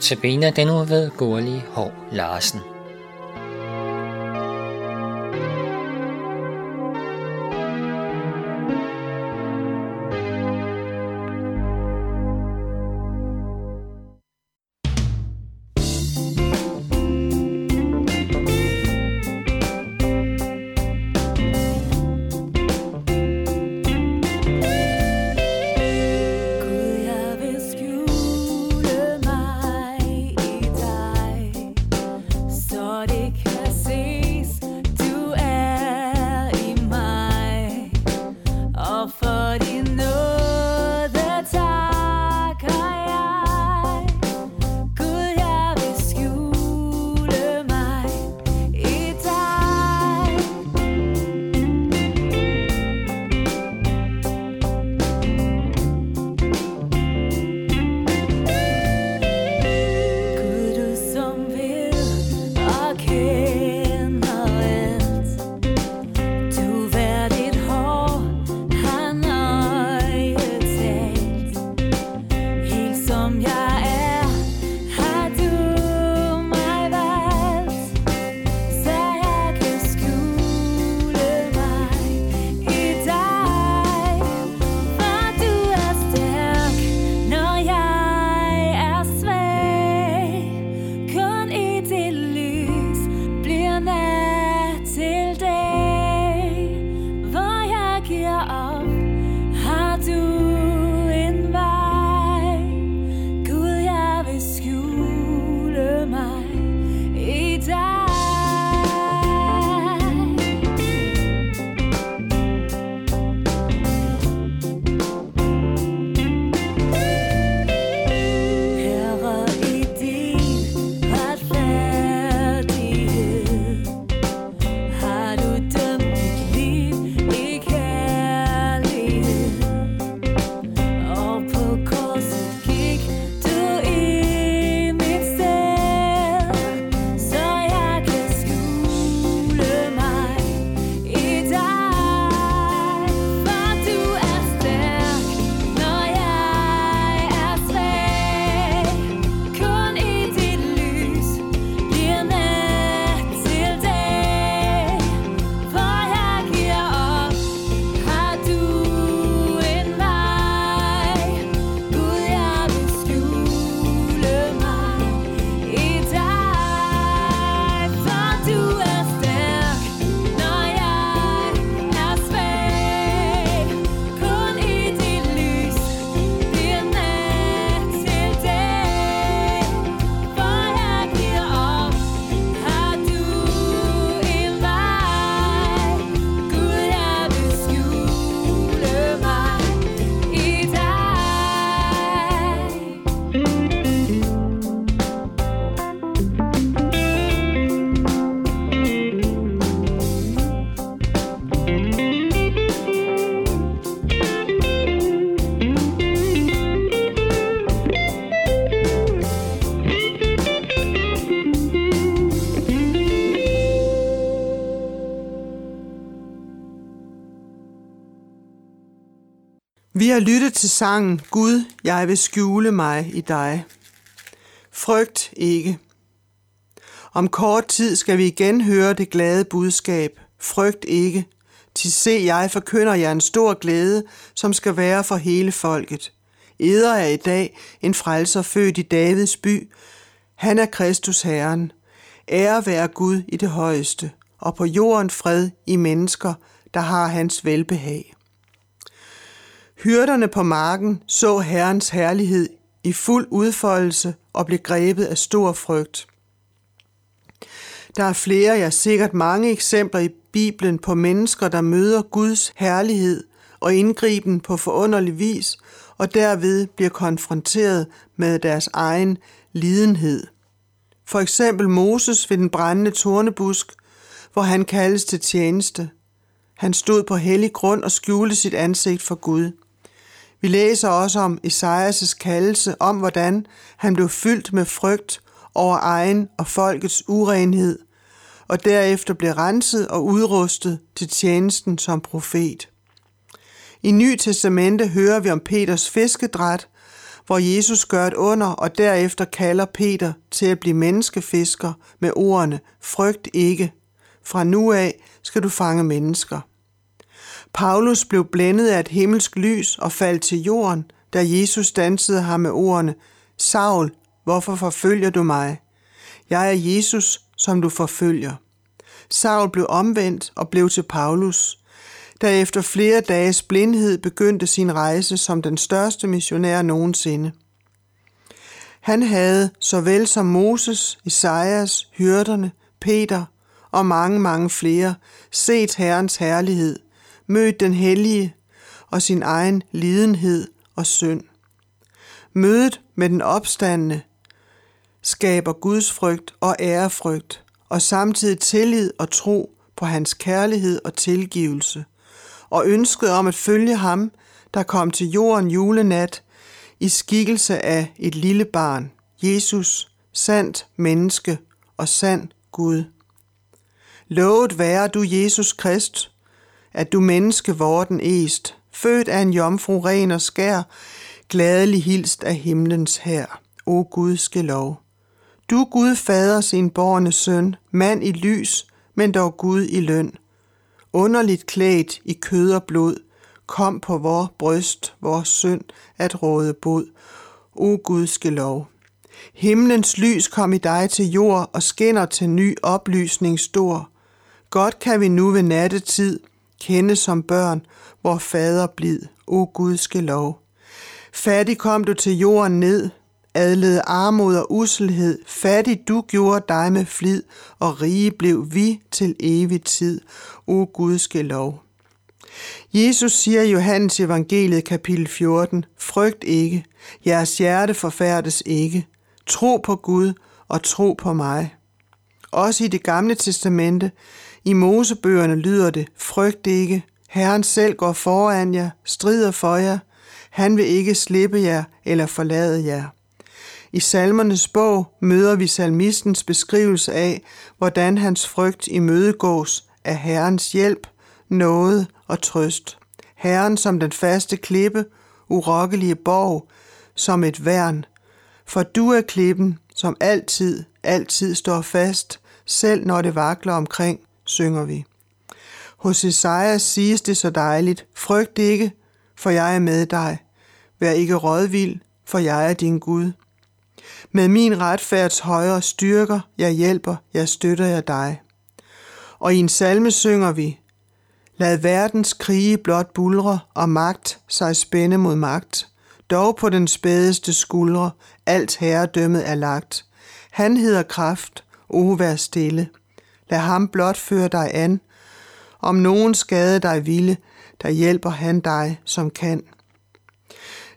til den nu ved Gurli Hov Larsen. Har lyttet til sangen Gud, jeg vil skjule mig i dig. Frygt ikke. Om kort tid skal vi igen høre det glade budskab. Frygt ikke. Til se, jeg forkynder jer en stor glæde, som skal være for hele folket. Eder er i dag en frelser født i Davids by. Han er Kristus Herren. Ære være Gud i det højeste, og på jorden fred i mennesker, der har hans velbehag. Hyrderne på marken så Herrens herlighed i fuld udfoldelse og blev grebet af stor frygt. Der er flere, ja sikkert mange eksempler i Bibelen på mennesker, der møder Guds herlighed og indgriben på forunderlig vis, og derved bliver konfronteret med deres egen lidenhed. For eksempel Moses ved den brændende tornebusk, hvor han kaldes til tjeneste. Han stod på hellig grund og skjulte sit ansigt for Gud. Vi læser også om Esajas' kaldelse om, hvordan han blev fyldt med frygt over egen og folkets urenhed, og derefter blev renset og udrustet til tjenesten som profet. I Ny Testamente hører vi om Peters fiskedræt, hvor Jesus gør et under og derefter kalder Peter til at blive menneskefisker med ordene, frygt ikke. Fra nu af skal du fange mennesker. Paulus blev blændet af et himmelsk lys og faldt til jorden, da Jesus dansede ham med ordene, Saul, hvorfor forfølger du mig? Jeg er Jesus, som du forfølger. Saul blev omvendt og blev til Paulus, der efter flere dages blindhed begyndte sin rejse som den største missionær nogensinde. Han havde, såvel som Moses, Isaias, hyrderne, Peter og mange, mange flere, set Herrens herlighed, mødt den hellige og sin egen lidenhed og synd. Mødet med den opstandende skaber Guds frygt og ærefrygt, og samtidig tillid og tro på hans kærlighed og tilgivelse, og ønsket om at følge ham, der kom til jorden julenat i skikkelse af et lille barn, Jesus, sandt menneske og sand Gud. Lovet være du, Jesus Krist, at du menneske vorden est, født af en jomfru ren og skær, gladelig hilst af himlens her. O Gudske lov. Du Gud fader sin borne søn, mand i lys, men dog Gud i løn. Underligt klædt i kød og blod, kom på vor bryst, vor synd at råde bod. O Gudske lov. Himlens lys kom i dig til jord og skinner til ny oplysning stor. Godt kan vi nu ved nattetid kende som børn, hvor fader blid, o Gudske lov. Fattig kom du til jorden ned, adlede armod og uselhed, fattig du gjorde dig med flid, og rige blev vi til evig tid, o Gudske lov. Jesus siger i Johannes evangeliet kapitel 14, frygt ikke, jeres hjerte forfærdes ikke, tro på Gud og tro på mig. Også i det gamle testamente, i Mosebøgerne lyder det, frygt ikke, Herren selv går foran jer, strider for jer, han vil ikke slippe jer eller forlade jer. I salmernes bog møder vi salmistens beskrivelse af, hvordan hans frygt imødegås af Herrens hjælp, nåde og trøst. Herren som den faste klippe, urokkelige borg, som et værn. For du er klippen, som altid, altid står fast, selv når det vakler omkring, synger vi. Hos Esajas siges det så dejligt, frygt ikke, for jeg er med dig. Vær ikke rådvild, for jeg er din Gud. Med min retfærds højre styrker, jeg hjælper, jeg støtter jeg dig. Og i en salme synger vi, Lad verdens krige blot bulre, og magt sig spænde mod magt. Dog på den spædeste skuldre, alt herredømmet er lagt. Han hedder kraft, o vær stille. Lad ham blot føre dig an. Om nogen skade dig ville, der hjælper han dig, som kan.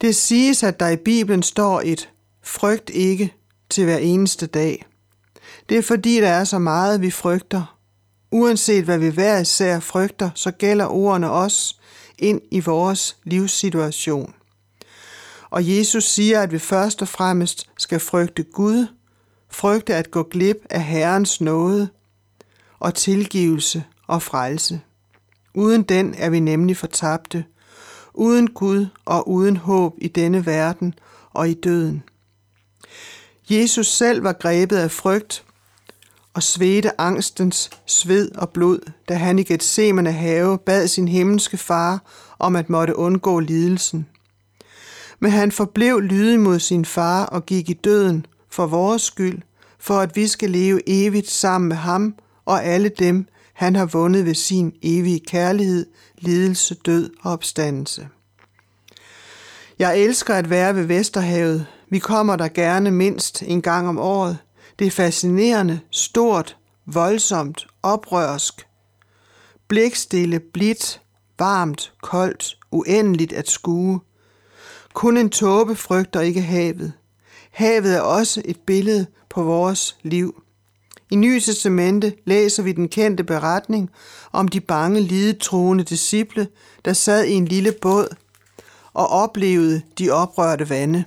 Det siges, at der i Bibelen står et frygt ikke til hver eneste dag. Det er fordi, der er så meget, vi frygter. Uanset hvad vi hver især frygter, så gælder ordene os ind i vores livssituation. Og Jesus siger, at vi først og fremmest skal frygte Gud, frygte at gå glip af Herrens nåde og tilgivelse og frelse. Uden den er vi nemlig fortabte, uden Gud og uden håb i denne verden og i døden. Jesus selv var grebet af frygt og svedte angstens sved og blod, da han i Gethsemane have bad sin himmelske far om at måtte undgå lidelsen. Men han forblev lydig mod sin far og gik i døden for vores skyld, for at vi skal leve evigt sammen med ham og alle dem, han har vundet ved sin evige kærlighed, lidelse, død og opstandelse. Jeg elsker at være ved Vesterhavet. Vi kommer der gerne mindst en gang om året. Det er fascinerende, stort, voldsomt, oprørsk. Blikstille, blidt, varmt, koldt, uendeligt at skue. Kun en tåbe frygter ikke havet. Havet er også et billede på vores liv. I Nye Testamente læser vi den kendte beretning om de bange lidetroende disciple, der sad i en lille båd og oplevede de oprørte vande,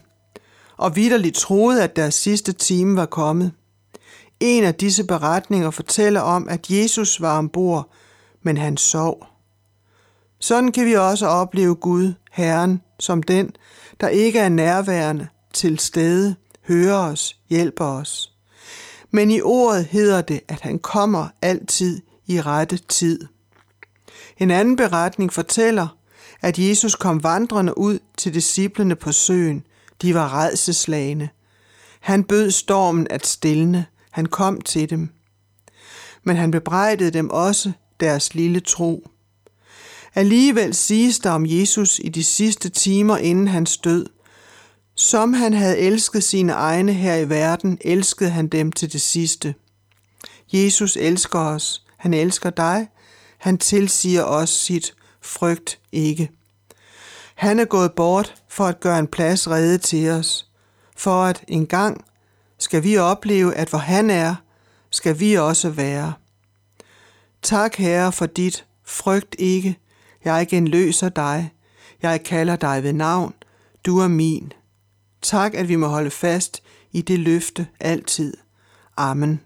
og vidderligt troede, at deres sidste time var kommet. En af disse beretninger fortæller om, at Jesus var ombord, men han sov. Sådan kan vi også opleve Gud, Herren, som den, der ikke er nærværende, til stede, hører os, hjælper os. Men i ordet hedder det, at han kommer altid i rette tid. En anden beretning fortæller, at Jesus kom vandrende ud til disciplene på søen. De var redselslagende. Han bød stormen at stilne. Han kom til dem. Men han bebrejdede dem også deres lille tro. Alligevel siges der om Jesus i de sidste timer inden hans død. Som han havde elsket sine egne her i verden, elskede han dem til det sidste. Jesus elsker os. Han elsker dig. Han tilsiger os sit frygt ikke. Han er gået bort for at gøre en plads rede til os, for at en gang skal vi opleve, at hvor han er, skal vi også være. Tak, Herre, for dit frygt ikke. Jeg igen løser dig. Jeg kalder dig ved navn. Du er min. Tak, at vi må holde fast i det løfte altid. Amen.